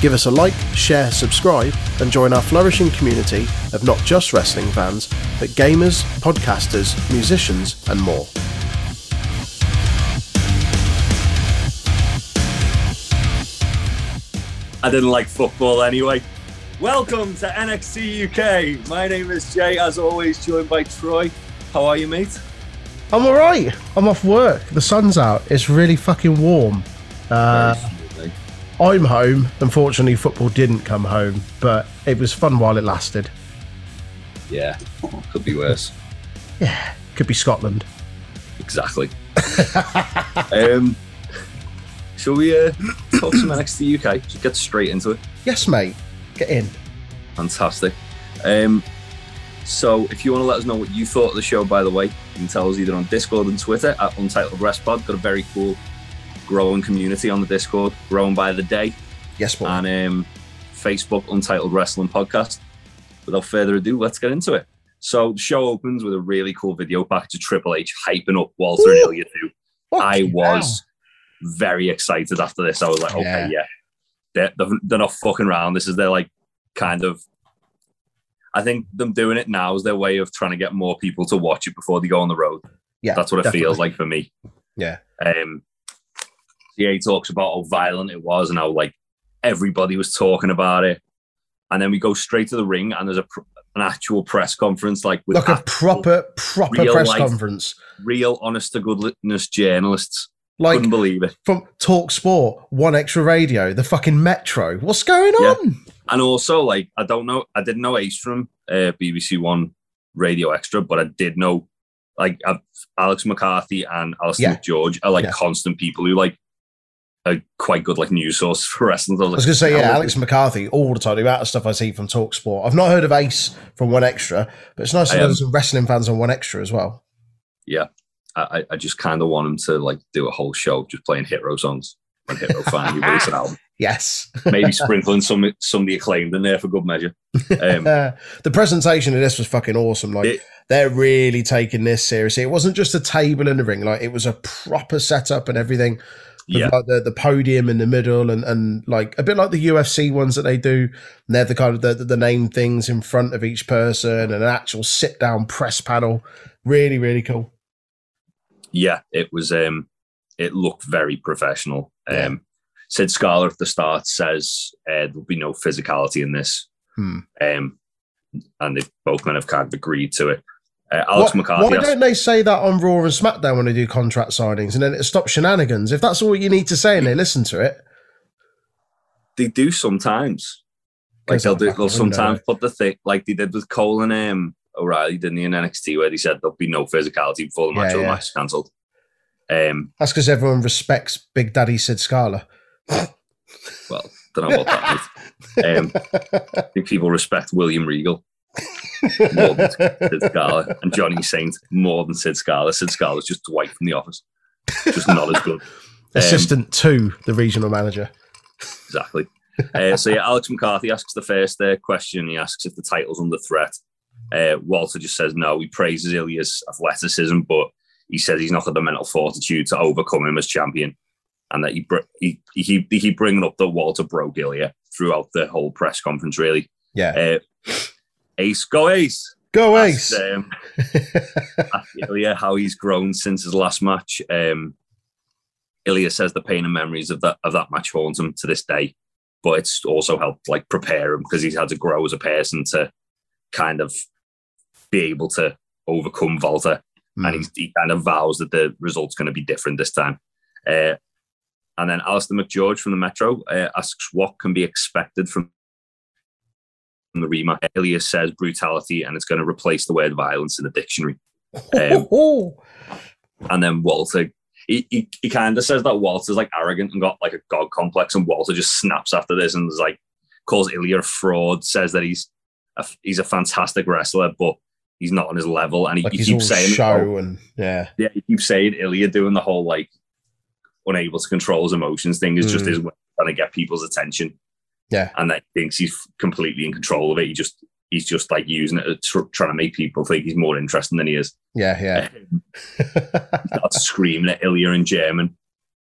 Give us a like, share, subscribe, and join our flourishing community of not just wrestling fans, but gamers, podcasters, musicians, and more. I didn't like football anyway. Welcome to NXT UK. My name is Jay, as always, joined by Troy. How are you, mate? I'm alright. I'm off work. The sun's out. It's really fucking warm. Uh, Very smoothly. I'm home. Unfortunately, football didn't come home, but it was fun while it lasted. yeah, could be worse. Yeah, could be Scotland. Exactly. um, shall we uh, talk some NXT UK? Just get straight into it. Yes, mate. Get in. Fantastic. Um, so, if you want to let us know what you thought of the show, by the way, you can tell us either on Discord and Twitter at Untitled Rest Pod. Got a very cool, growing community on the Discord, growing by the day, Yes, boy. and um, Facebook Untitled Wrestling Podcast. Without further ado, let's get into it. So, the show opens with a really cool video package of Triple H hyping up Walter and Woo! Ilya too. I was very excited after this. I was like, okay, yeah, They're, they're, they're not fucking around. This is their like kind of. I think them doing it now is their way of trying to get more people to watch it before they go on the road. Yeah, That's what it definitely. feels like for me. Yeah. Um, he talks about how violent it was and how like everybody was talking about it, and then we go straight to the ring and there's a pr- an actual press conference like with like a proper, proper real press life- conference. real, honest to goodness journalists. Like Couldn't believe it. from Talk Sport, One Extra Radio, the fucking Metro. What's going Yeah. on? And also, like, I don't know, I didn't know Ace from uh, BBC One Radio Extra, but I did know, like, uh, Alex McCarthy and Alistair Yeah. George are like Yeah. constant people who like are quite good, like news source for wrestling. I was going to say, yeah, Alex McCarthy, all the time. The amount of stuff I see from Talk Sport. I've not heard of Ace from One Extra, but it's nice to I know there's some wrestling fans on One Extra as well. I, I just kind of want him to like do a whole show just playing Hero songs when Hero finally release an album. Yes. Maybe sprinkling some somebody acclaimed in there for good measure. Um, the presentation of this was fucking awesome. Like It- they're really taking this seriously. It wasn't just a table in the ring; like it was a proper setup and everything. With, yeah, like the, the podium in the middle and, and like a bit like the UFC ones that they do. And they're the kind of the, the name things in front of each person and an actual sit down press panel. Really, really cool. yeah, it was. Um, it looked very professional. Yeah. Um, Sid Scala at the start says uh, there'll be no physicality in this, Hmm. um, and they both men have kind of agreed to it. Uh, Alex Why- McCarthy, Why don't they say that on Raw and SmackDown when they do contract signings and then it stops shenanigans? If that's all you need to say and they listen to it, they do sometimes. Like they'll do, they'll sometimes put the thing like they did with Cole and um, O'Reilly, didn't they, in NXT, where they said there'll be no physicality before the match Yeah, or the yeah. match is cancelled. Um, that's because everyone respects Big Daddy Sid Scala. well, don't know about that. Um, I think people respect William Regal more than Sid Scala and Johnny Saint more than Sid Scala. Sid Scala's just Dwight from The Office, just not as good. Um, Assistant to the regional manager. exactly. Uh, so yeah, Alex McCarthy asks the first uh, question. He asks if the title's under threat. Uh, Walter just says no. He praises Ilya's athleticism, but he says he's not got the mental fortitude to overcome him as champion, and that he br- he he, he bringing up that Walter broke Ilya throughout the whole press conference. Really, Yeah. Ace, go Ace. Go Ace. Um, Ilya how he's grown since his last match. Um, Ilya says the pain and memories of that of that match haunt him to this day, but it's also helped like prepare him because he's had to grow as a person to kind of be able to overcome Walter, Hmm. and he's, he kind of vows that the result's going to be different this time. Uh, and then Alistair McGeorge from the Metro uh, asks what can be expected from the rematch. Ilya says brutality, and it's going to replace the word violence in the dictionary. Um, And then Walter, he, he, he kind of says that Walter's like arrogant and got like a god complex, and Walter just snaps after this and is like calls Ilya a fraud, says that he's a, he's a fantastic wrestler, but he's not on his level. And he, Like he keeps saying, show oh, and yeah, yeah, he keeps saying Ilya doing the whole like unable to control his emotions thing is just Mm. his way trying to get people's attention. Yeah. and that he thinks he's completely in control of it. He just he's just like using it to tr- trying to make people think he's more interesting than he is. yeah, yeah. Starts screaming at Ilya in German,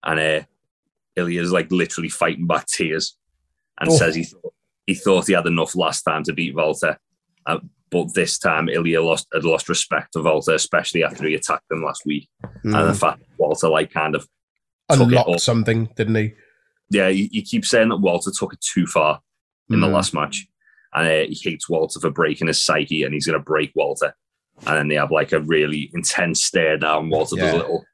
and uh, Ilya's like literally fighting back tears, and Oh. says he thought he thought he had enough last time to beat Walter, uh, but this time Ilya lost had lost respect for Walter, especially after he attacked him last week, and the Mm. fact that Walter like kind of Unlocked something, didn't he? Yeah, he, he keeps saying that Walter took it too far in the Mm. last match, and uh, he hates Walter for breaking his psyche, and he's going to break Walter. And then they have like a really intense stare down. Walter does a little,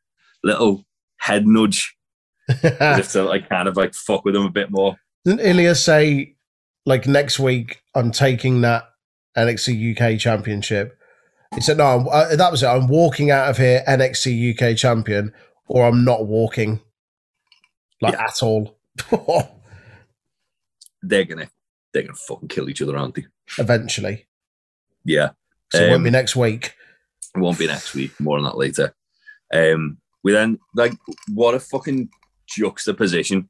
little head nudge as if to like kind of like fuck with him a bit more. Didn't Ilya say, like, next week I'm taking that NXT UK championship? He said, no, I'm, uh, that was it. I'm walking out of here NXT UK champion, or I'm not walking, like, at all. They're gonna, they're gonna fucking kill each other, aren't they? Eventually. Yeah, So it won't be Um, next week. it won't be next week. More on that later. Um, we then like what a fucking juxtaposition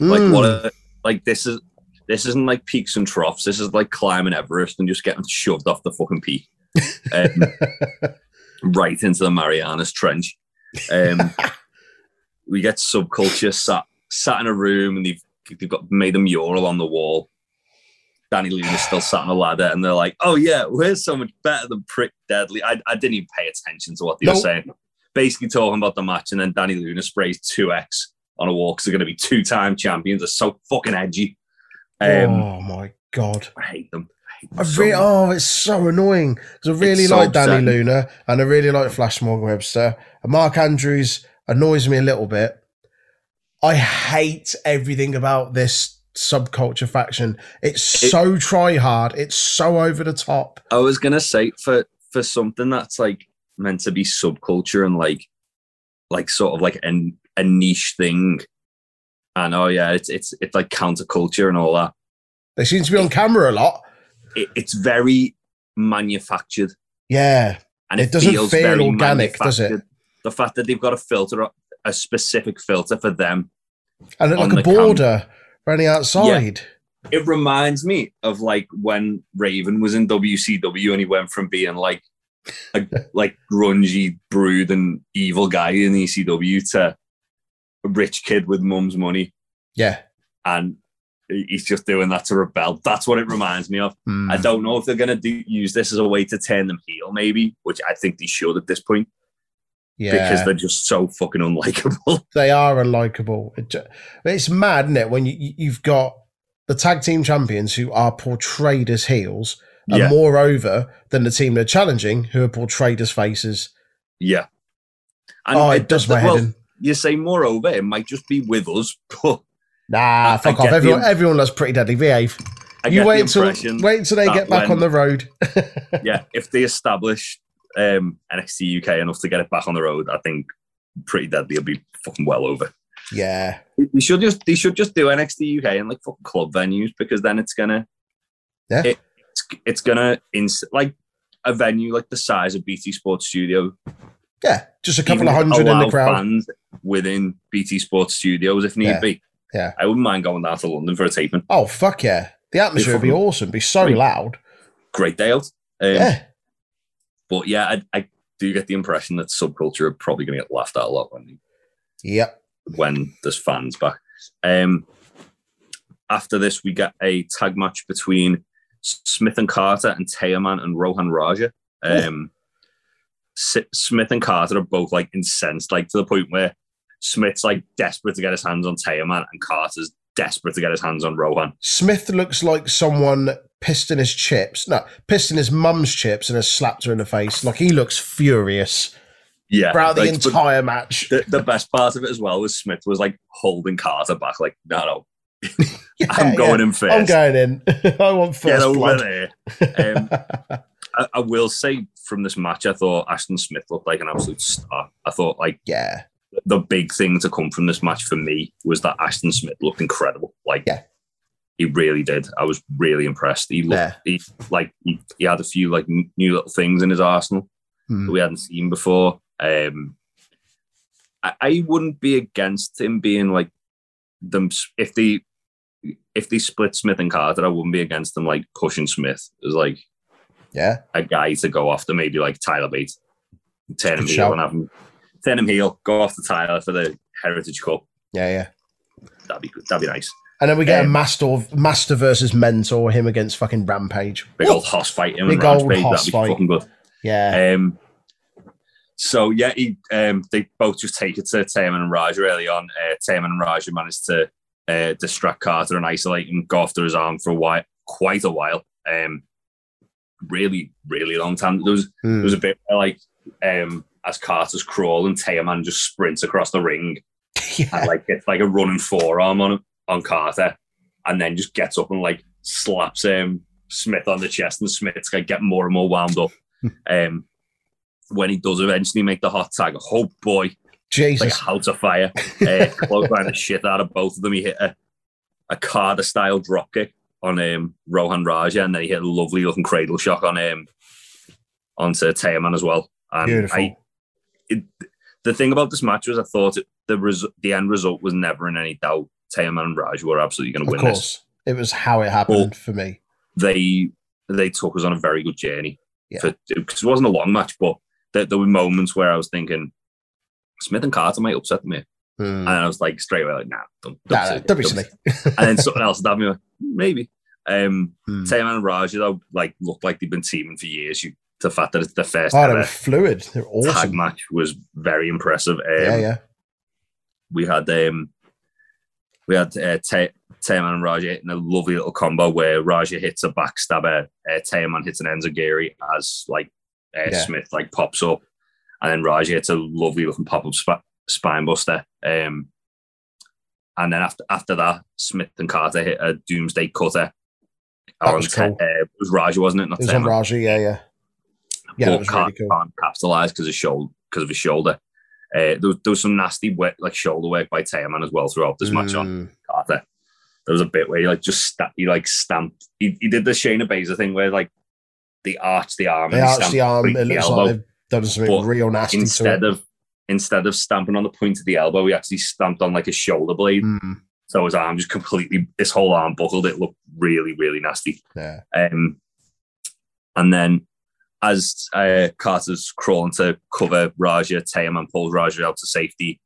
Like Mm. what a like this is this isn't like peaks and troughs. This is like climbing Everest and just getting shoved off the fucking peak. Um, right into the Marianas Trench. Um, we get subculture sat sat in a room and they've they've got made a mural on the wall. Dani Luna's still sat on a ladder and they're like, "Oh yeah, we're so much better than Pretty Deadly." I, I didn't even pay attention to what they were saying. Basically talking about the match, and then Dani Luna sprays two X on a wall because they're going to be two time champions. They're so fucking edgy. Um, oh my god! I hate them. I hate them I so really, oh, it's so annoying because I really so like Dani. Luna and I really like Flash Morgan Webster. And Mark Andrews annoys me a little bit. I hate everything about this subculture faction. It's It- so try hard. It's so over the top. I was gonna say for for something that's like meant to be subculture and like like sort of like a, a niche thing. And oh yeah, it's it's it's like counterculture and all that. They seem to be on camera a lot. It, it's very manufactured Yeah, and It it, doesn't feel very organic, does it? The fact that they've got a filter, a specific filter for them, and like a border running outside. it reminds me of like when Raven was in WCW and he went from being like a like grungy, brood and evil guy in ECW to a rich kid with mum's money, Yeah. and he's just doing that to rebel. That's what it reminds me of. Mm. I don't know if they're gonna do, use this as a way to turn them heel, maybe, which I think they should at this point yeah. because they're just so fucking unlikable. they are unlikable. It's mad, isn't it? When you, you- you've got the tag team champions who are portrayed as heels, and yeah, moreover than the team they're challenging who are portrayed as faces. yeah. And oh, it does my head well, in. You say moreover, it might just be with us, but Nah, I- I fuck get off. Everyone, im- everyone loves Pretty Deadly. Behave. I you wait the until wait until they get back when- on the road. yeah, if they establish um, NXT UK enough to get it back on the road, I think Pretty Deadly will be fucking well over. yeah, They should just they should just do NXT UK in like fucking club venues because then it's gonna Yeah. it, it's, it's gonna ins- like a venue like the size of BT Sports Studio. yeah. Just a couple of hundred in the crowd. fans within BT Sports Studios if need Yeah. be. Yeah. I wouldn't mind going down to London for a taping. Oh fuck yeah! The atmosphere would be fucking- awesome. Be so Great. loud. Great day out. Um, Yeah, But yeah, I, I do get the impression that subculture are probably going to get laughed at a lot when yep. when there's fans back. Um, after this, we get a tag match between Smith and Carter and Teoman and Rohan Raja. Um, S- Smith and Carter are both like incensed, like to the point where Smith's like desperate to get his hands on Teoman and Carter's desperate to get his hands on Rohan. Smith looks like someone pissed in his chips. No, pissed in his mum's chips and has slapped her in the face. Like he looks furious Yeah, throughout the like, entire match. the, the best part of it as well was Smith was like holding Carter back, like, no, no, Yeah, I'm going yeah. in 1st I'm going in. I want Get first over blood. there. Um, I, I will say from this match, I thought Ashton Smith looked like an absolute star. I thought like yeah, the big thing to come from this match for me was that Ashton Smith looked incredible. Like Yeah. he really did. I was really impressed. He looked Yeah. he like he, he had a few like new little things in his arsenal Hmm. that we hadn't seen before. Um, I, I wouldn't be against him being like them if they if they split Smith and Carter. I wouldn't be against them like pushing Smith as like Yeah. a guy to go after, maybe like Tyler Bates, turn him heel and have him turn him heel, go off the Tyler for the Heritage Cup. Yeah. Yeah. That'd be good. That'd be nice. And then we get a Um, master master versus mentor, him against fucking Rampage. Big old hoss fight him Big old Rampage. hoss That'd be fight. fucking good. Yeah. Um, so yeah, he, um, they both just take it to Teoman and Raja early on. Uh, Teoman and Raja managed to uh, distract Carter and isolate him, go after his arm for a while, quite a while. Um, really, really long time. There was Hmm. there was a bit where, like um, as Carter's crawl and Teoman just sprints across the ring yeah. and like it's like a running forearm on on Carter, and then just gets up and like slaps um, Smith on the chest, and Smith's like get more and more wound up. um, when he does eventually make the hot tag, oh boy, Jesus. a house of fire, uh, clothesline the shit out of both of them. He hit a, a Carter style dropkick on um, Rohan Raja, and then he hit a lovely looking cradle shock on um, onto Teoman as well. And Beautiful. I, it, the thing about this match was I thought it, the res- the end result was never in any doubt. Teoman and Raj were absolutely going to win this. course. It was how it happened for me. They they took us on a very good journey. Yeah. Because it wasn't a long match, but there, there were moments where I was thinking Smith and Carter might upset me, Hmm. and I was like straight away like, nah, don't, don't, Nah, don't be silly. and then something else had me like, maybe. Um, Hmm. Teoman and Raj, though, like looked like they've been teaming for years. You, the fact that it's the first Oh, ever fluid. They're tag match was very impressive. Um, yeah, yeah. we had um we had uh, Te- Teoman and Raja hitting a lovely little combo where Raja hits a backstabber, uh, Teoman hits an enziguri as like uh, Yeah. Smith like pops up, and then Raja hits a lovely looking pop up sp- spine buster. Um, and then after after that, Smith and Carter hit a Doomsday Cutter. That was cool. Te- uh, it was Raja, wasn't it? Not It was on Raja. Yeah, yeah. Yeah, but can't, really cool. can't capitalize because of shoulder because of his shoulder. Uh, there, was, there was some nasty work, like shoulder work by Teoman as well throughout this match on Mm, Carter. There was a bit where he like just sta- he like stamped. He, he did the Shayna Baszler thing where like they arched the arm. They and arched the arm. It the looks elbow. like they've done something real nasty instead of instead of stamping on the point of the elbow, he actually stamped on like a shoulder blade. Mm, So his arm just completely, his whole arm buckled. It looked really, really nasty. yeah. Um, and then as uh, Carter's crawling to cover Raja, Teoman pulls Raja out to safety.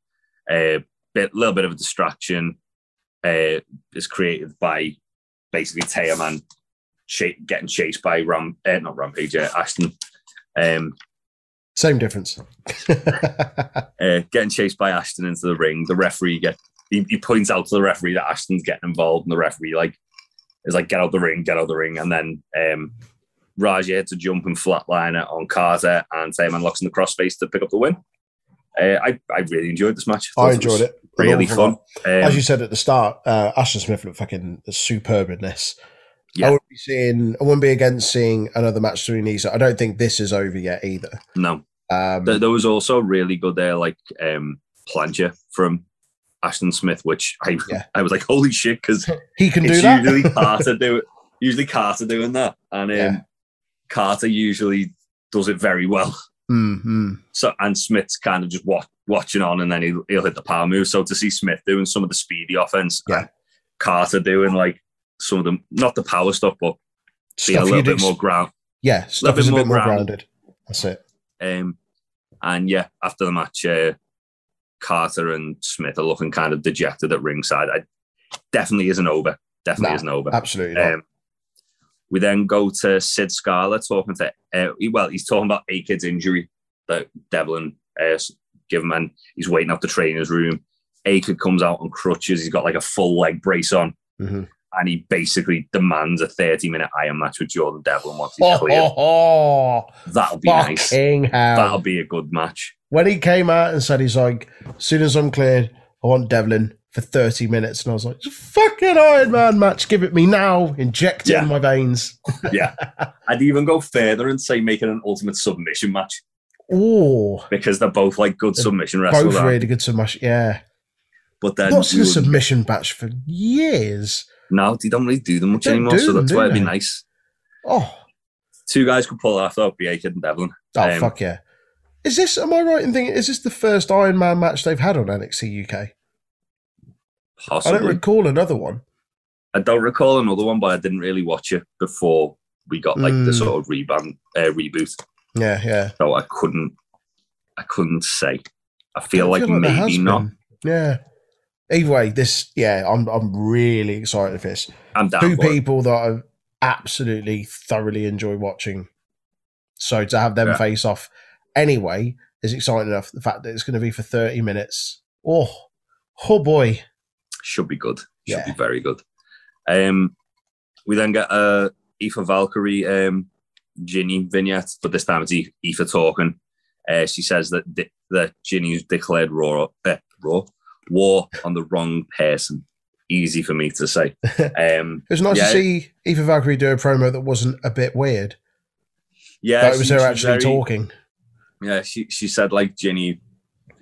A uh, bit, little bit of a distraction uh, is created by basically Teoman ch- getting chased by Ram, uh, not Rampage, uh, Ashton. Um, Same difference. uh, getting chased by Ashton into the ring. The referee get he, he points out to the referee that Ashton's getting involved, and the referee like is like, "Get out the ring, get out the ring." And then um, Raja hits a jump and flatliner on Carter, and Teoman locks in the crossface to pick up the win. Uh, I I really enjoyed this match. I thought enjoyed it. Really fun. Um, As you said at the start, uh, Ashton Smith looked fucking superb in this. Yeah. I wouldn't be seeing. I wouldn't be against seeing another match between these. I don't think this is over yet either. no, Um, there, there was also really good there, like um, plancha from Ashton Smith, which I Yeah. I was like, "Holy shit!" Because he can it's do that. usually Carter do it. Usually Carter doing that, and um, Yeah. Carter usually does it very well. Mm, mm. So and Smith's kind of just watch, watching on, and then he'll, he'll hit the power move. So to see Smith doing some of the speedy offense, Yeah. Carter doing like some of the not the power stuff, but being a little bit ex- more ground. Yeah, stuff bit is a more bit more grounded. grounded. That's it. Um, and yeah, after the match, uh, Carter and Smith are looking kind of dejected at ringside. I definitely isn't over. Definitely Nah, isn't over. Absolutely. Not. Um, we then go to Sid Scala talking to, uh, well, he's talking about A Kid's injury that Devlin uh, gave him, and he's waiting out the trainer's room. A Kid comes out on crutches. He's got like a full leg brace on, Mhm. and he basically demands a 30 minute iron match with Jordan Devlin once he's Oh, cleared. oh, oh, That'll be nice. hell. That'll be a good match. when he came out and said he's like, as soon as I'm cleared, I want Devlin for 30 minutes. And I was like, fucking Iron Man match, give it me now. Inject it Yeah. in my veins. Yeah. I'd even go further and say make it an ultimate submission match Oh, because they're both like good They're submission wrestlers. both really good submission. Yeah. But then Not seen a submission match for years. No, they don't really do them much anymore, so that's why it'd be nice. Oh, Two guys could pull off though, BA Kid and Devlin. oh Um, fuck yeah! Is this? Am I right in thinking? Is this the first Iron Man match they've had on NXT UK? I don't recall another one. I don't recall another one, but I didn't really watch it before we got like the Mm. sort of rebound uh, reboot. Yeah, yeah. So I couldn't, I couldn't say. I feel I like there has maybe not. Yeah. Either way, this yeah, I'm I'm really excited for this. I'm down Two for it. people that I absolutely thoroughly enjoy watching. So to have them Yeah. face off anyway is exciting enough. The fact that it's going to be for 30 minutes. Oh, oh boy. Should be good. Should Yeah. be very good. Um, we then get a Aoife Valkyrie um, Jinny vignette, but this time it's Aoife Aoife talking. Uh, she says that di- that Jinny's declared raw, uh, raw war on the wrong person. Easy for me to say. Um, It was nice Yeah. to see Aoife Valkyrie do a promo that wasn't a bit weird. yeah, that it was she- her actually very- talking. Yeah, she she said like Jinny,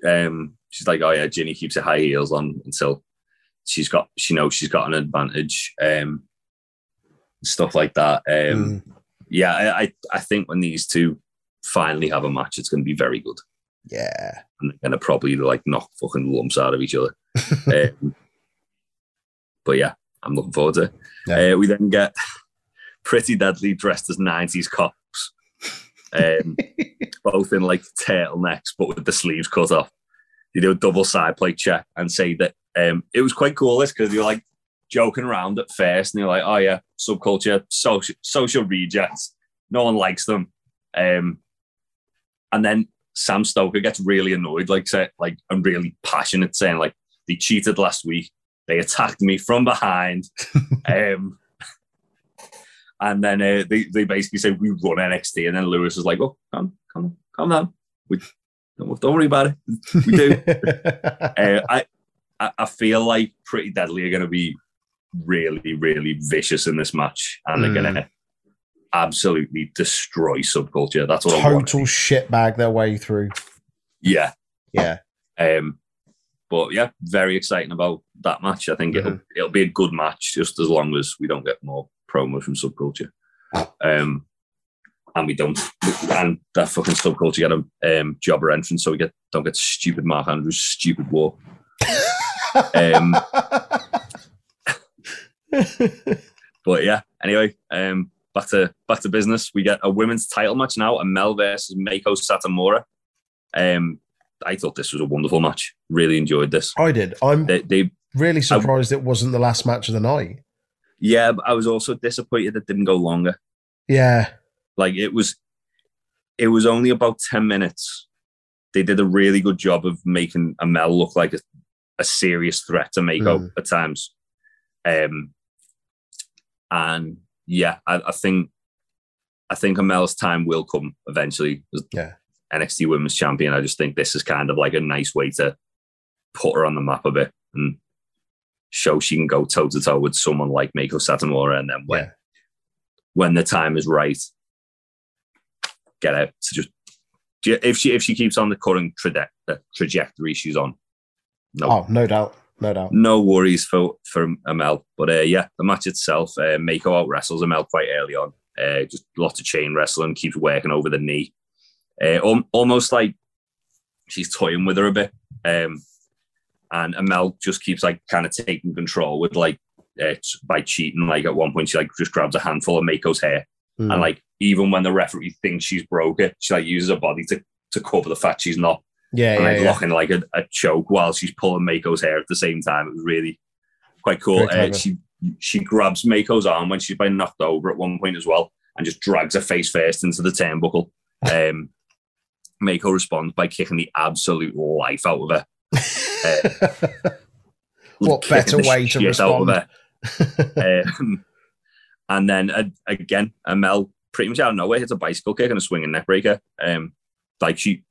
um, she's like, oh yeah, Jinny keeps her high heels on until she's got she knows she's got an advantage, um, stuff like that. Um, Mm. yeah, I, I think when these two finally have a match, it's going to be very good, Yeah. and they're going to probably like knock fucking lumps out of each other. um, but yeah, I'm looking forward to it. Yeah. Uh, we then get Pretty Deadly dressed as 90s cops. Um, both in like turtlenecks, but with the sleeves cut off. They do a double side plate check and say that um, it was quite cool this because were like joking around at first and they're like, oh yeah, subculture, social, social rejects. No one likes them. Um, and then Sam Stoker gets really annoyed, like say, like and really passionate, saying like they cheated last week. They attacked me from behind. um, and then uh, they, they basically say we run NXT, and then Lewis is like, "Oh, come, come, calm down. We don't, don't worry about it. We do." uh, I, I I feel like Pretty Deadly are going to be really, really vicious in this match, and they're Mm. going to absolutely destroy subculture. That's want. Total shitbag their way through. Yeah. Yeah. Um, but yeah, very exciting about that match. I think it'll Mhm. it'll be a good match, just as long as we don't get more promos from subculture. Um, and we don't, and that fucking subculture get a um, jobber entrance, so we get don't get stupid Mark Andrews stupid war. Um, But yeah, anyway, um, back to back to business. We get a women's title match now, a Mel versus Meiko Satomura. Um, I thought this was a wonderful match. Really enjoyed this. I did. I'm They, they really surprised it wasn't the last match of the night. yeah, but I was also disappointed it didn't go longer. Yeah. Like it was, it was only about ten minutes. They did a really good job of making Amel look like a, a serious threat to Meiko Mm. at times. Um, and yeah, I, I think I think Amel's time will come eventually as Yeah. NXT Women's Champion. I just think this is kind of like a nice way to put her on the map a bit and show she can go toe to toe with someone like Meiko Satomura, and then when Yeah. when the time is right, get out to just if she if she keeps on the current traje- uh, trajectory she's on. No, Oh, no doubt. No doubt. no worries for for Amel. But uh, yeah, the match itself, uh, Meiko out wrestles Amel quite early on. Uh, just lots of chain wrestling, keeps working over the knee, uh, al- almost like she's toying with her a bit. Um, and Amel just keeps like kind of taking control with like uh, by cheating. Like at one point, she like just grabs a handful of Meiko's hair, Mm. and like even when the referee thinks she's broke it, she like uses her body to to cover the fact she's not yeah, and yeah, like yeah. locking like a, a choke while she's pulling Meiko's hair at the same time. It was really quite cool. Uh, she she grabs Meiko's arm when she's been knocked over at one point as well, and just drags her face first into the turnbuckle. Um, Meiko responds by kicking the absolute life out of her. What better way to shit out of respond? her. Um, and then uh, again, Amel pretty much out of nowhere hits a bicycle kick and a swinging neck breaker. Um, like she,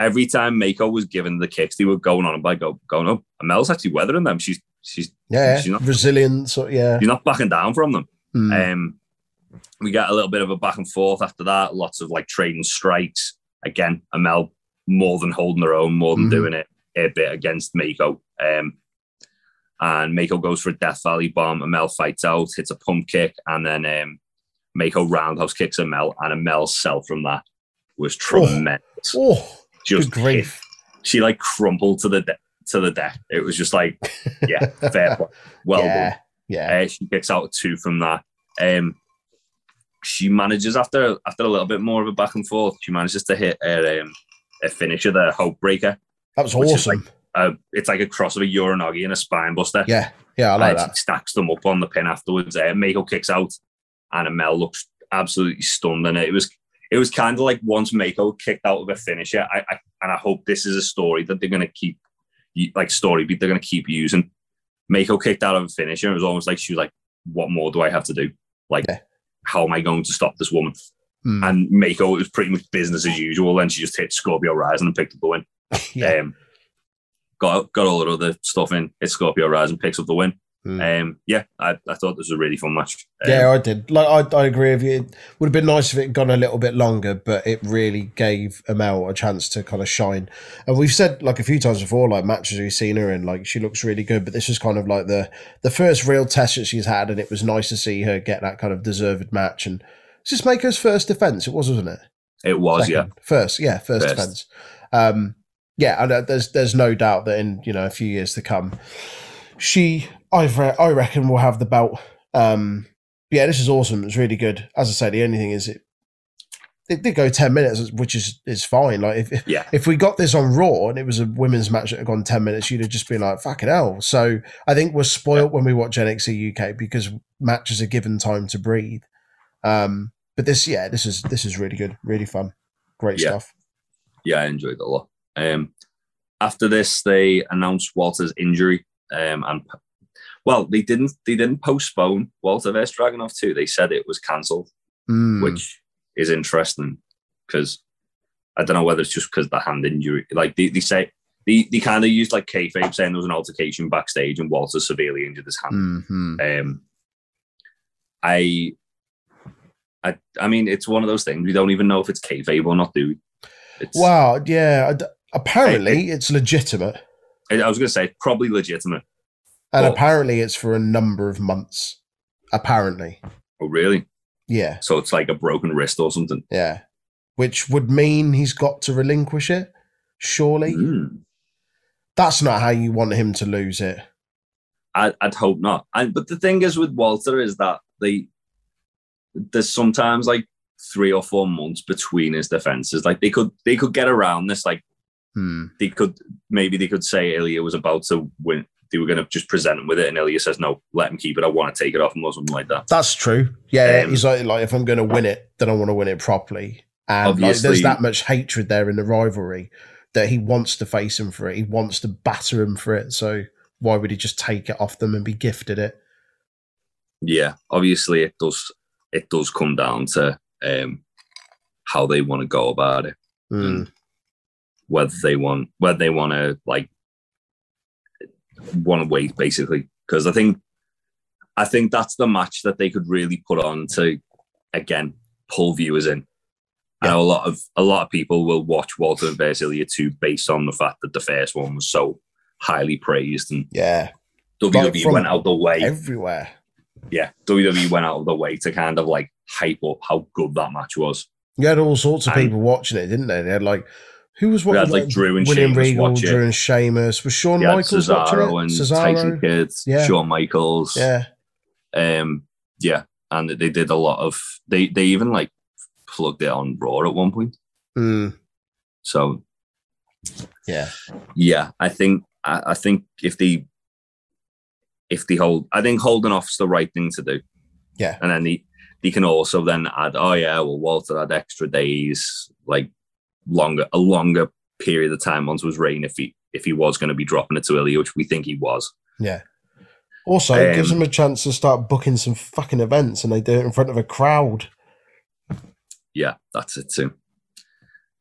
every time Meiko was given the kicks, they were going on and by go going up. Amel's actually weathering them. She's she's yeah, She's not- resilient. So, yeah. she's not backing down from them. Mm. Um, we get a little bit of a back and forth after that. Lots of like trading strikes. Again, Amel more than holding her own, more than Mhm. doing it a bit against Meiko. Um, and Meiko goes for a Death Valley bomb. Amel fights out, hits a pump kick, and then um, Meiko roundhouse kicks Amel, and Amel's sell from that was tremendous. Oh, just grief. She like crumpled to the de- to the deck. It was just like, yeah, fair play. Well done. yeah, yeah. Uh, she kicks out two from that. Um, she manages after after a little bit more of a back and forth. She manages to hit her um, a finisher, the hope breaker. that was awesome. Uh, it's like a cross of a Uranage and a spine buster. yeah, yeah, I like and that. she stacks them up on the pin afterwards. Uh, Meiko kicks out, and Mel looks absolutely stunned. And it was it was kind of like once Meiko kicked out of a finisher, I, I and I hope this is a story that they're going to keep like story beat they're going to keep using. Meiko kicked out of a finisher. It was almost like she was like, "What more do I have to do? Like, Yeah. how am I going to stop this woman?" Hmm. And Meiko, it was pretty much business as usual. And she just hit Scorpio Rising and picked up the win. yeah. Um, got got all the other stuff in. Hit Scorpio Rising, picks up the win. Hmm. Um, yeah, I, I thought this was a really fun match. Um, Yeah, I did. Like, I, I agree with you. It would have been nice if it had gone a little bit longer, but it really gave Amel a chance to kind of shine. And we've said like a few times before, like matches we've seen her in, like she looks really good. But this was kind of like the the first real test that she's had, and it was nice to see her get that kind of deserved match. And it's just Meiko's first defense. It was, wasn't it? it was. Yeah, First, yeah, first, First. defense. Um, yeah, and uh, there's there's no doubt that in you know a few years to come, she I re- I reckon will have the belt. Um, yeah, this is awesome. It's really good. As I say, the only thing is it it did go ten minutes, which is is fine. Like if if, yeah, if we got this on Raw and it was a women's match that had gone ten minutes, you'd have just been like fucking hell. So I think we're spoiled when we watch NXT UK because matches are given time to breathe. Um, but this, yeah, this is this is really good, really fun, great Yeah. stuff. yeah. I enjoyed it a lot. Um, after this, they announced Walter's injury. Um, and well, they didn't. They didn't postpone Walter vs Dragunov too. They said it was cancelled, Mm. which is interesting because I don't know whether it's just because the hand injury. Like they, they say, they, they kind of used like kayfabe saying there was an altercation backstage and Walter severely injured his hand. Mhm. Um, I, I, I mean, it's one of those things. We don't even know if it's kayfabe or not, do we? It's, Wow, yeah. Apparently, it's legitimate, I I was going to say probably legitimate. And apparently, it's for a number of months. Apparently, Oh, really? yeah, So it's like a broken wrist or something. yeah. Which would mean he's got to relinquish it. Surely, Mm. that's not how you want him to lose it. I, I'd hope not. And but the thing is with Walter is that they there's sometimes like three or four months between his defenses. Like they could they could get around this. Like Hmm. they could maybe they could say Ilya was about to win. They were going to just present him with it, and Ilya says, "No, let him keep it. I want to take it off him," or something like that. That's true. Yeah, Um, he's like, like if I'm going to win it, then I want to win it properly. And like, there's that much hatred there in the rivalry that he wants to face him for it. He wants to batter him for it. So why would he just take it off them and be gifted it? Yeah, obviously it does. It does come down to um, how they want to go about it. Mm. whether they want whether they want to like to wait basically because I think I think that's the match that they could really put on to again pull viewers in. I know a lot of a lot of people will watch Walter and Ilya 2 based on the fact that the first one was so highly praised and Yeah, WWE went out the way. everywhere. yeah, WWE went out of the way to kind of like hype up how good that match was. You had all sorts of And- people watching it, didn't they? They had like, who was We watching? had like Drew and William Sheamus Regal, watch Drew and Sheamus. Was Shawn You had Michaels watching Cesaro it? and Cesaro. Tyson Kidd, Yeah. Shawn Michaels. Yeah. Um, yeah, and they did a lot of they they even like plugged it on Raw at one point. Mm. So Yeah. yeah, I think I, I think if they if they hold, I think holding off's the right thing to do. Yeah. and then they they can also then add, oh yeah, well Walter had extra days, like longer a longer period of time once was rain if he if he was going to be dropping it to Ilya, which we think he was. Yeah. Also, it gives him a chance to start booking some fucking events and they do it in front of a crowd. yeah, that's it too.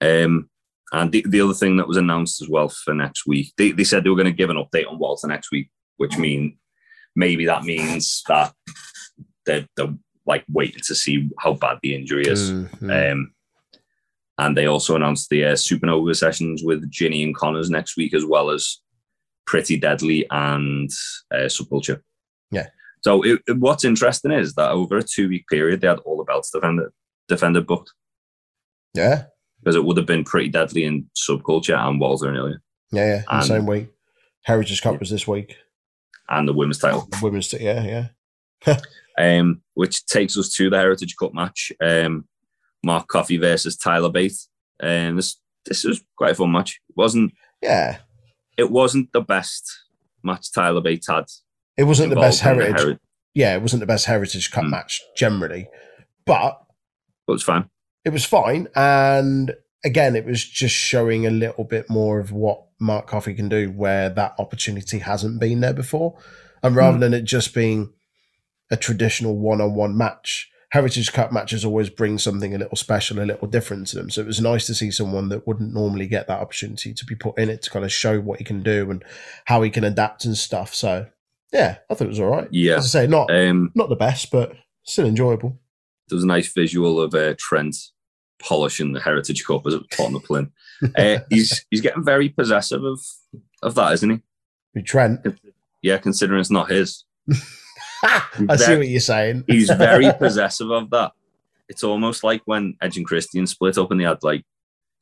Um, and the, the other thing that was announced as well for next week, they, they said they were going to give an update on Walter next week, which mean maybe that means that they're, they're like waiting to see how bad the injury is. Mhm. Um, and they also announced the uh, Supernova sessions with Jinny and Conners next week, as well as Pretty Deadly, and uh, Subculture. Yeah. So it, it- what's interesting is that over a two week period, they had all the belts defended, defended booked Yeah, because it would have been Pretty Deadly in Subculture and Walter and Ilya yeah, yeah. The And- same week. Heritage Cup was this week. and the women's title. Women's, t- yeah, yeah. um, which takes us to the Heritage Cup match. Um, Mark Coffey versus Tyler Bate. And this this was quite a fun match. It wasn't Yeah. it wasn't the best match Tyler Bates had. It wasn't the best heritage. Heri- yeah, it wasn't the best Heritage Cup Hmm. match generally, but it was fine. it was fine. And again, it was just showing a little bit more of what Mark Coffey can do where that opportunity hasn't been there before. And rather Hmm. than it just being a traditional one on one match, Heritage Cup matches always bring something a little special, a little different to them. So it was nice to see someone that wouldn't normally get that opportunity to be put in it to kind of show what he can do and how he can adapt and stuff. So yeah, I thought it was all right. Yeah. As I say, not Um, not the best, but still enjoyable. there was a nice visual of uh, Trent polishing the Heritage Cup as it was put on the plane. Uh, he's he's getting very possessive of of that, isn't he? Trent. Yeah, considering it's not his. I see what you're saying. He's very possessive of that. It's almost like when Edge and Christian split up and they had like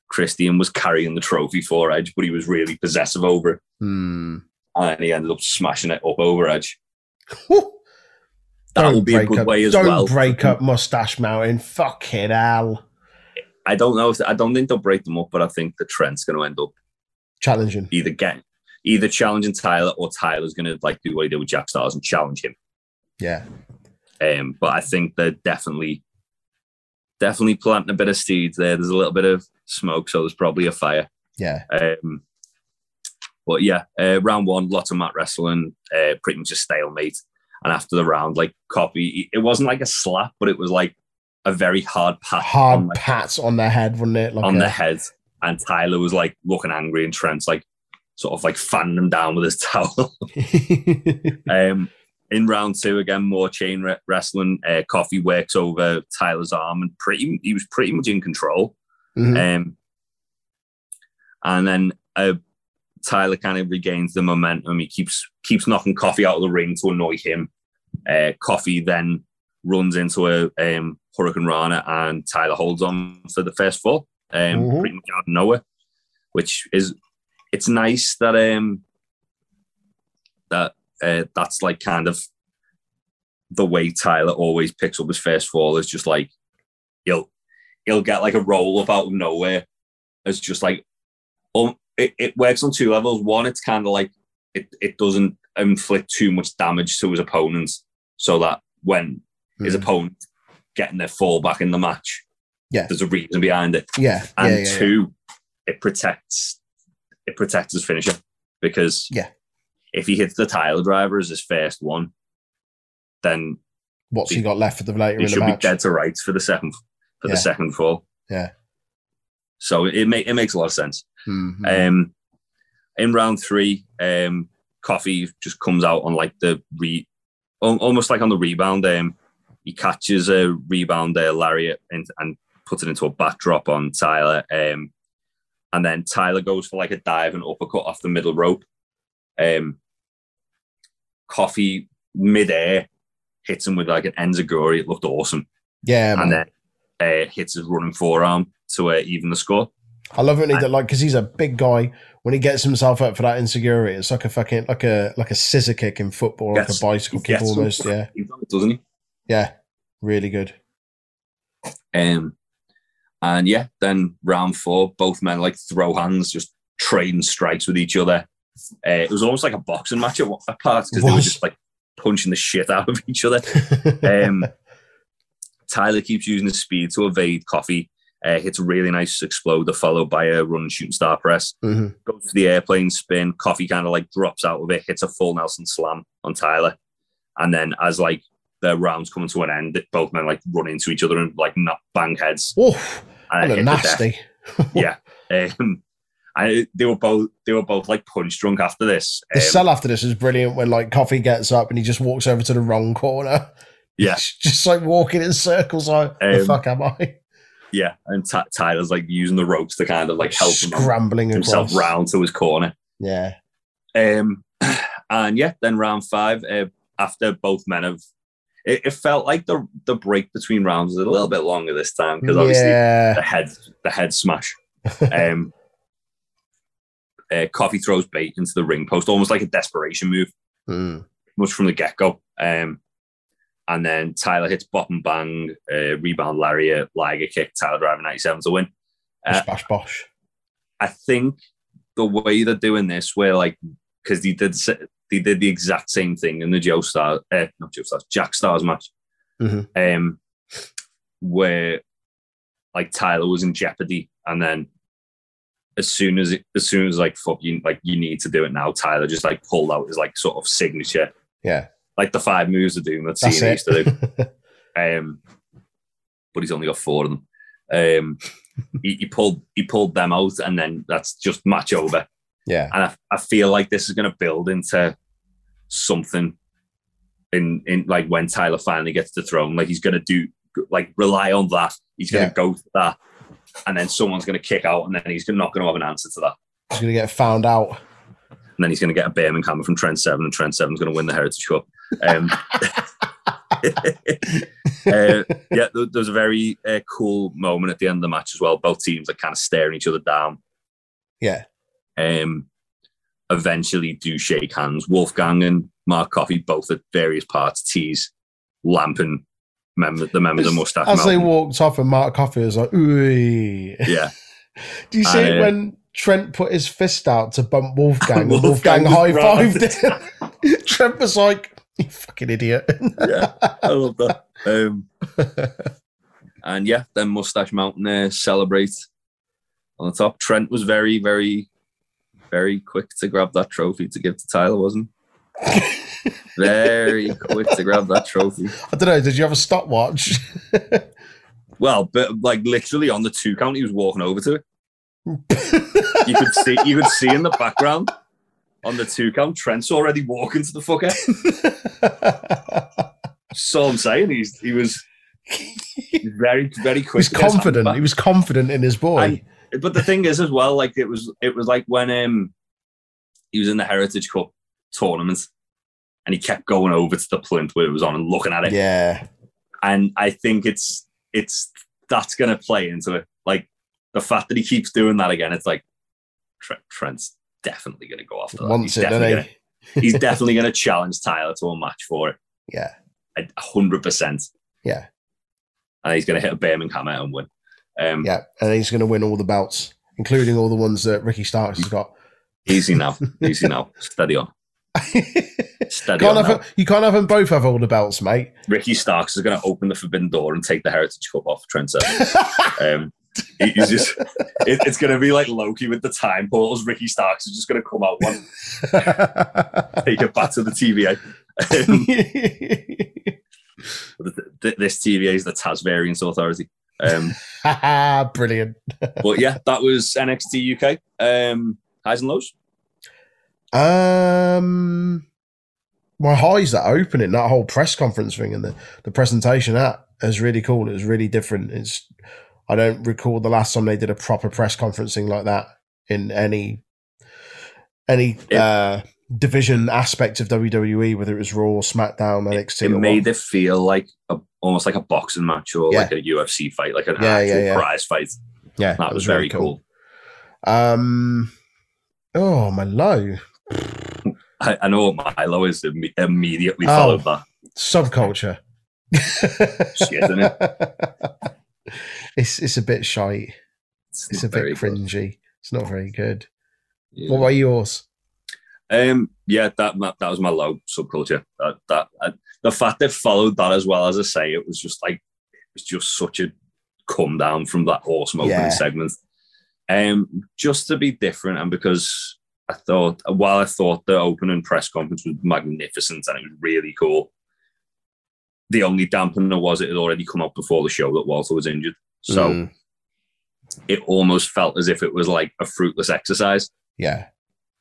Christian was carrying the trophy for Edge, but he was really possessive over it. Hmm. And he ended up smashing it up over Edge. That Don't would be a good up- way as don't well. break up Mustache Mountain. Fucking hell. I don't know if I don't think they'll break them up, but I think the Trent's going to end up Challenging. either getting either challenging Tyler or Tyler's going to like do what he did with Jack Starz and challenge him. Yeah. Um, but I think they're definitely, definitely planting a bit of seeds there. There's a little bit of smoke, so there's probably a fire. Yeah. Um, but yeah, uh, round one, lots of mat wrestling, uh, pretty much a stalemate. And after the round, like copy, it wasn't like a slap, but it was like a very hard pat Hard on, pats on the head, wasn't it? Like on a- the head. And Tyler was like looking angry, and Trent's like sort of like fanning him down with his towel. Um, in round two, again, more chain re- wrestling. Uh, Coffey works over Tyler's arm, and pretty he was pretty much in control. Mhm. Um, and then uh, Tyler kind of regains the momentum. He keeps keeps knocking Coffey out of the ring to annoy him. Uh, Coffey then runs into a um, Hurricane Rana, and Tyler holds on for the first fall, um, Mhm. pretty much out of nowhere. Which is it's nice that um that uh, that's like kind of the way Tyler always picks up his first fall is just like he'll he'll get like a roll up out of nowhere. It's just like um, it, it works on two levels. One, it's kind of like it, it doesn't inflict too much damage to his opponents, so that when his Mhm. opponent getting their fall back in the match, Yeah. there's a reason behind it. Yeah. Yeah. And yeah, yeah. two, it protects it protects his finisher because Yeah. If he hits the Tyler Driver as his first one, then What's he got left for the later he in the should be dead to rights for the second for Yeah. the second fall. Yeah. So it make, it makes a lot of sense. Mhm. Um, in round three, um, Coffey just comes out on like the re, almost like on the rebound. Um, he catches a rebound there, lariat, and, and puts it into a backdrop on Tyler. Um, and then Tyler goes for like a dive and uppercut off the middle rope. Um, Coffey midair hits him with like an enziguri. It looked awesome, yeah, man. and then uh, hits his running forearm to uh, even the score. I love it when he did like because he's a big guy. When he gets himself up for that enziguri, it's like a fucking like a like a scissor kick in football, like a bicycle kick almost. Yeah, it, doesn't he? yeah, really good. Um, and yeah, then round four, both men like throw hands, just trading strikes with each other. Uh, it was almost like a boxing match at, one- at parts because they were just like punching the shit out of each other. Um, Tyler keeps using his speed to evade Coffey. Uh, hits a really nice exploder followed by a run and shooting star press. hmm Goes for the airplane spin. Coffey kind of like drops out of it, hits a full Nelson slam on Tyler. And then as like the rounds coming to an end, both men like run into each other and like knock bang heads. Oof, And what a hit the deck. nasty. Yeah. Um, and they were both they were both like punch drunk after this. The Um, sell after this is brilliant when like Coffey gets up and he just walks over to the wrong corner. Yeah. Just like walking in circles. Like, the Um, fuck am I? yeah, and Ty Tyler's like using the ropes to kind of like help him Scrambling himself across. round to his corner. Yeah, Um, and yeah, then round five, uh, after both men have, it, it, felt like the the break between rounds was a little bit longer this time because obviously Yeah. the head the head smash. Um, uh, Coffey throws Bate into the ring post, almost like a desperation move, Mm. much from the get go. Um, and then Tyler hits bop and bang, uh, rebound lariat, Liger kick, Tyler Driver 97 to win. Uh, bash, bosh. I think the way they're doing this, where like, because they did they did the exact same thing in the Joe Star, uh, not Joe Stars, Jack Starz match, Mhm. um, where like Tyler was in jeopardy, and then as soon as it, as soon as like fuck you, like you need to do it now, Tyler just like pulled out his like sort of signature, Yeah. like the five moves of doom that That's Cena used to do. Um, but he's only got four of them. Um, he, he pulled he pulled them out, and then that's just match over. yeah. And I, I feel like this is going to build into something in in like when Tyler finally gets the throne, like he's going to do like rely on that. He's going to Yeah. go for that, and then someone's going to kick out, and then he's not going to have an answer to that. He's going to get found out. And then he's going to get a Birmingham Hammer from Trent Seven, and Trent Seven's going to win the Heritage Cup. Um, uh, yeah, there, was a very uh, cool moment at the end of the match as well. Both teams are kind of staring each other down. Yeah. Um, eventually, do shake hands. Wolfgang and Mark Coffey both at various parts tease lamping member, the members of Mustache As they walked off, and Mark Coffey was like, ooh. yeah, Do you see uh, when Trent put his fist out to bump Wolfgang and Wolfgang Wolfgang high fived him? Trent was like, you fucking idiot. yeah, I love that. Um, and yeah, then Mustache Mountain uh, celebrate on the top. Trent was very, very, very quick to grab that trophy to give to Tyler, wasn't he? Very quick to grab that trophy. I don't know, did you have a stopwatch? Well, but like literally on the two count, he was walking over to it. You could see, you could see in the background on the two count, Trent's already walking to the fucker. So I'm saying he's he was very, very he quick. was his hand confident. He was confident in his boy. And- but the thing is as well, like it was it was like when um he was in the Heritage Cup tournament and he kept going over to the plinth where it was on and looking at it. yeah. And I think it's it's that's gonna play into it. Like the fact that he keeps doing that again, it's like Trent's definitely gonna go after that. Wants he's it, definitely gonna, he's definitely gonna challenge Tyler to a match for it. Yeah. A hundred percent. Yeah. And he's gonna hit a Birmingham out and win. Um Yeah. And he's going to win all the belts, including all the ones that Ricky Starks has got. easy now. easy now. Steady on. Steady can't have you can't have them both have all the belts, mate. Ricky Starks is going to open the forbidden door and take the Heritage Cup off Trent um, he's just, it, it's going to be like Loki with the time portals. Ricky Starks is just going to come out one, take it back to the TVA. Um, th- th- this TVA is the Taz Variance Authority. Um, Brilliant. but yeah, that was NXT UK. Um, highs and lows. Um, my highs that opening that whole press conference thing and the the presentation that is really cool. It was really different. It's I don't recall the last time they did a proper press conferencing like that in any any It- uh division aspect of WWE, whether it was Raw, SmackDown, NXT. It or made what. it feel like a, almost like a boxing match or Yeah. like a UFC fight, like an Yeah, actual yeah, yeah. prize fight. yeah, That, was, very cool. Um, oh my low I, I know what my is imme- immediately Oh. followed that. subculture. Shit, isn't It's it's a bit shy. It's not a bit very good. cringy. It's not very good. Yeah. What about yours? Um, yeah, that that was my low subculture. That that uh, the fact they followed that as well as I say, it was just like it was just such a come down from that awesome opening Yeah. segment. Um, just to be different, and because I thought while I thought the opening press conference was magnificent and it was really cool, the only dampener was it had already come out before the show that Walter was injured, so Mm, it almost felt as if it was like a fruitless exercise yeah,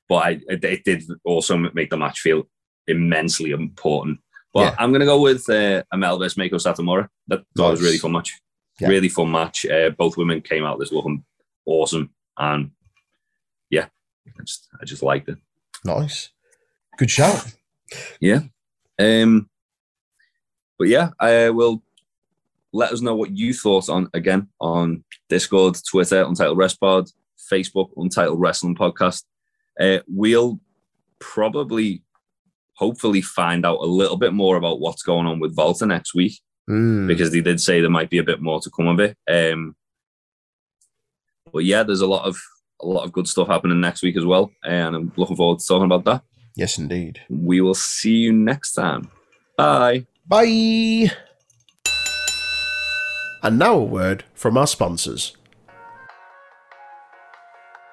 but I, it, it did also make the match feel immensely important. But Yeah. I'm going to go with uh, Amale versus Meiko Satomura. That, that was a really Nice. fun match. Yeah. Really fun match. Uh, both women came out this looking awesome, and I just I just liked it. Nice. Good shout. Yeah. Um, but yeah, I will let us know what you thought on again on Discord, Twitter, Untitled Rest Pod, Facebook, Untitled Wrestling Podcast. Uh, we'll probably, hopefully, find out a little bit more about what's going on with Walter next week Mm. because they did say there might be a bit more to come of it. Um, but yeah, there's a lot of a lot of good stuff happening next week as well, and I'm looking forward to talking about that. Yes, indeed. We will see you next time. Bye. Bye. And now a word from our sponsors.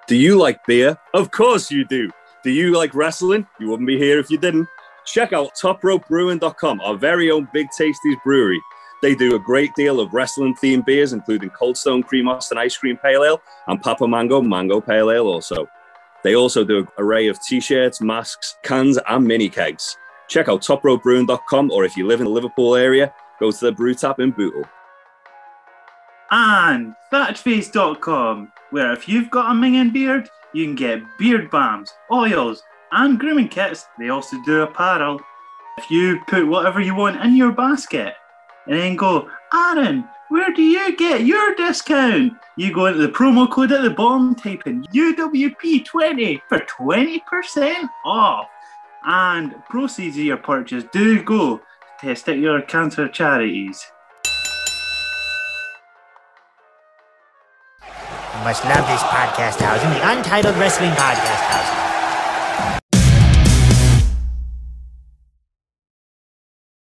Do you like beer? Of course you do. Do you like wrestling? You wouldn't be here if you didn't. Check out topropebrewing.com, our very own Big Tasties brewery. They do a great deal of wrestling themed beers, including Cold Stone Cream Austin Ice Cream Pale Ale and Papa Mango Mango Pale Ale also. They also do an array of t-shirts, masks, cans, and mini kegs. Check out topropebrewing.com, or if you live in the Liverpool area, go to the brew tap in Bootle. and thatchface.com, where if you've got a minging beard, you can get beard balms, oils, and grooming kits. They also do apparel. If you put whatever you want in your basket and then go, Aaron, where do you get your discount? You go into the promo code at the bottom, type in UWP20 for 20% off. And proceeds of your purchase do go to testicular cancer charities. You must love this podcast housing, the Untitled Wrestling Podcast House.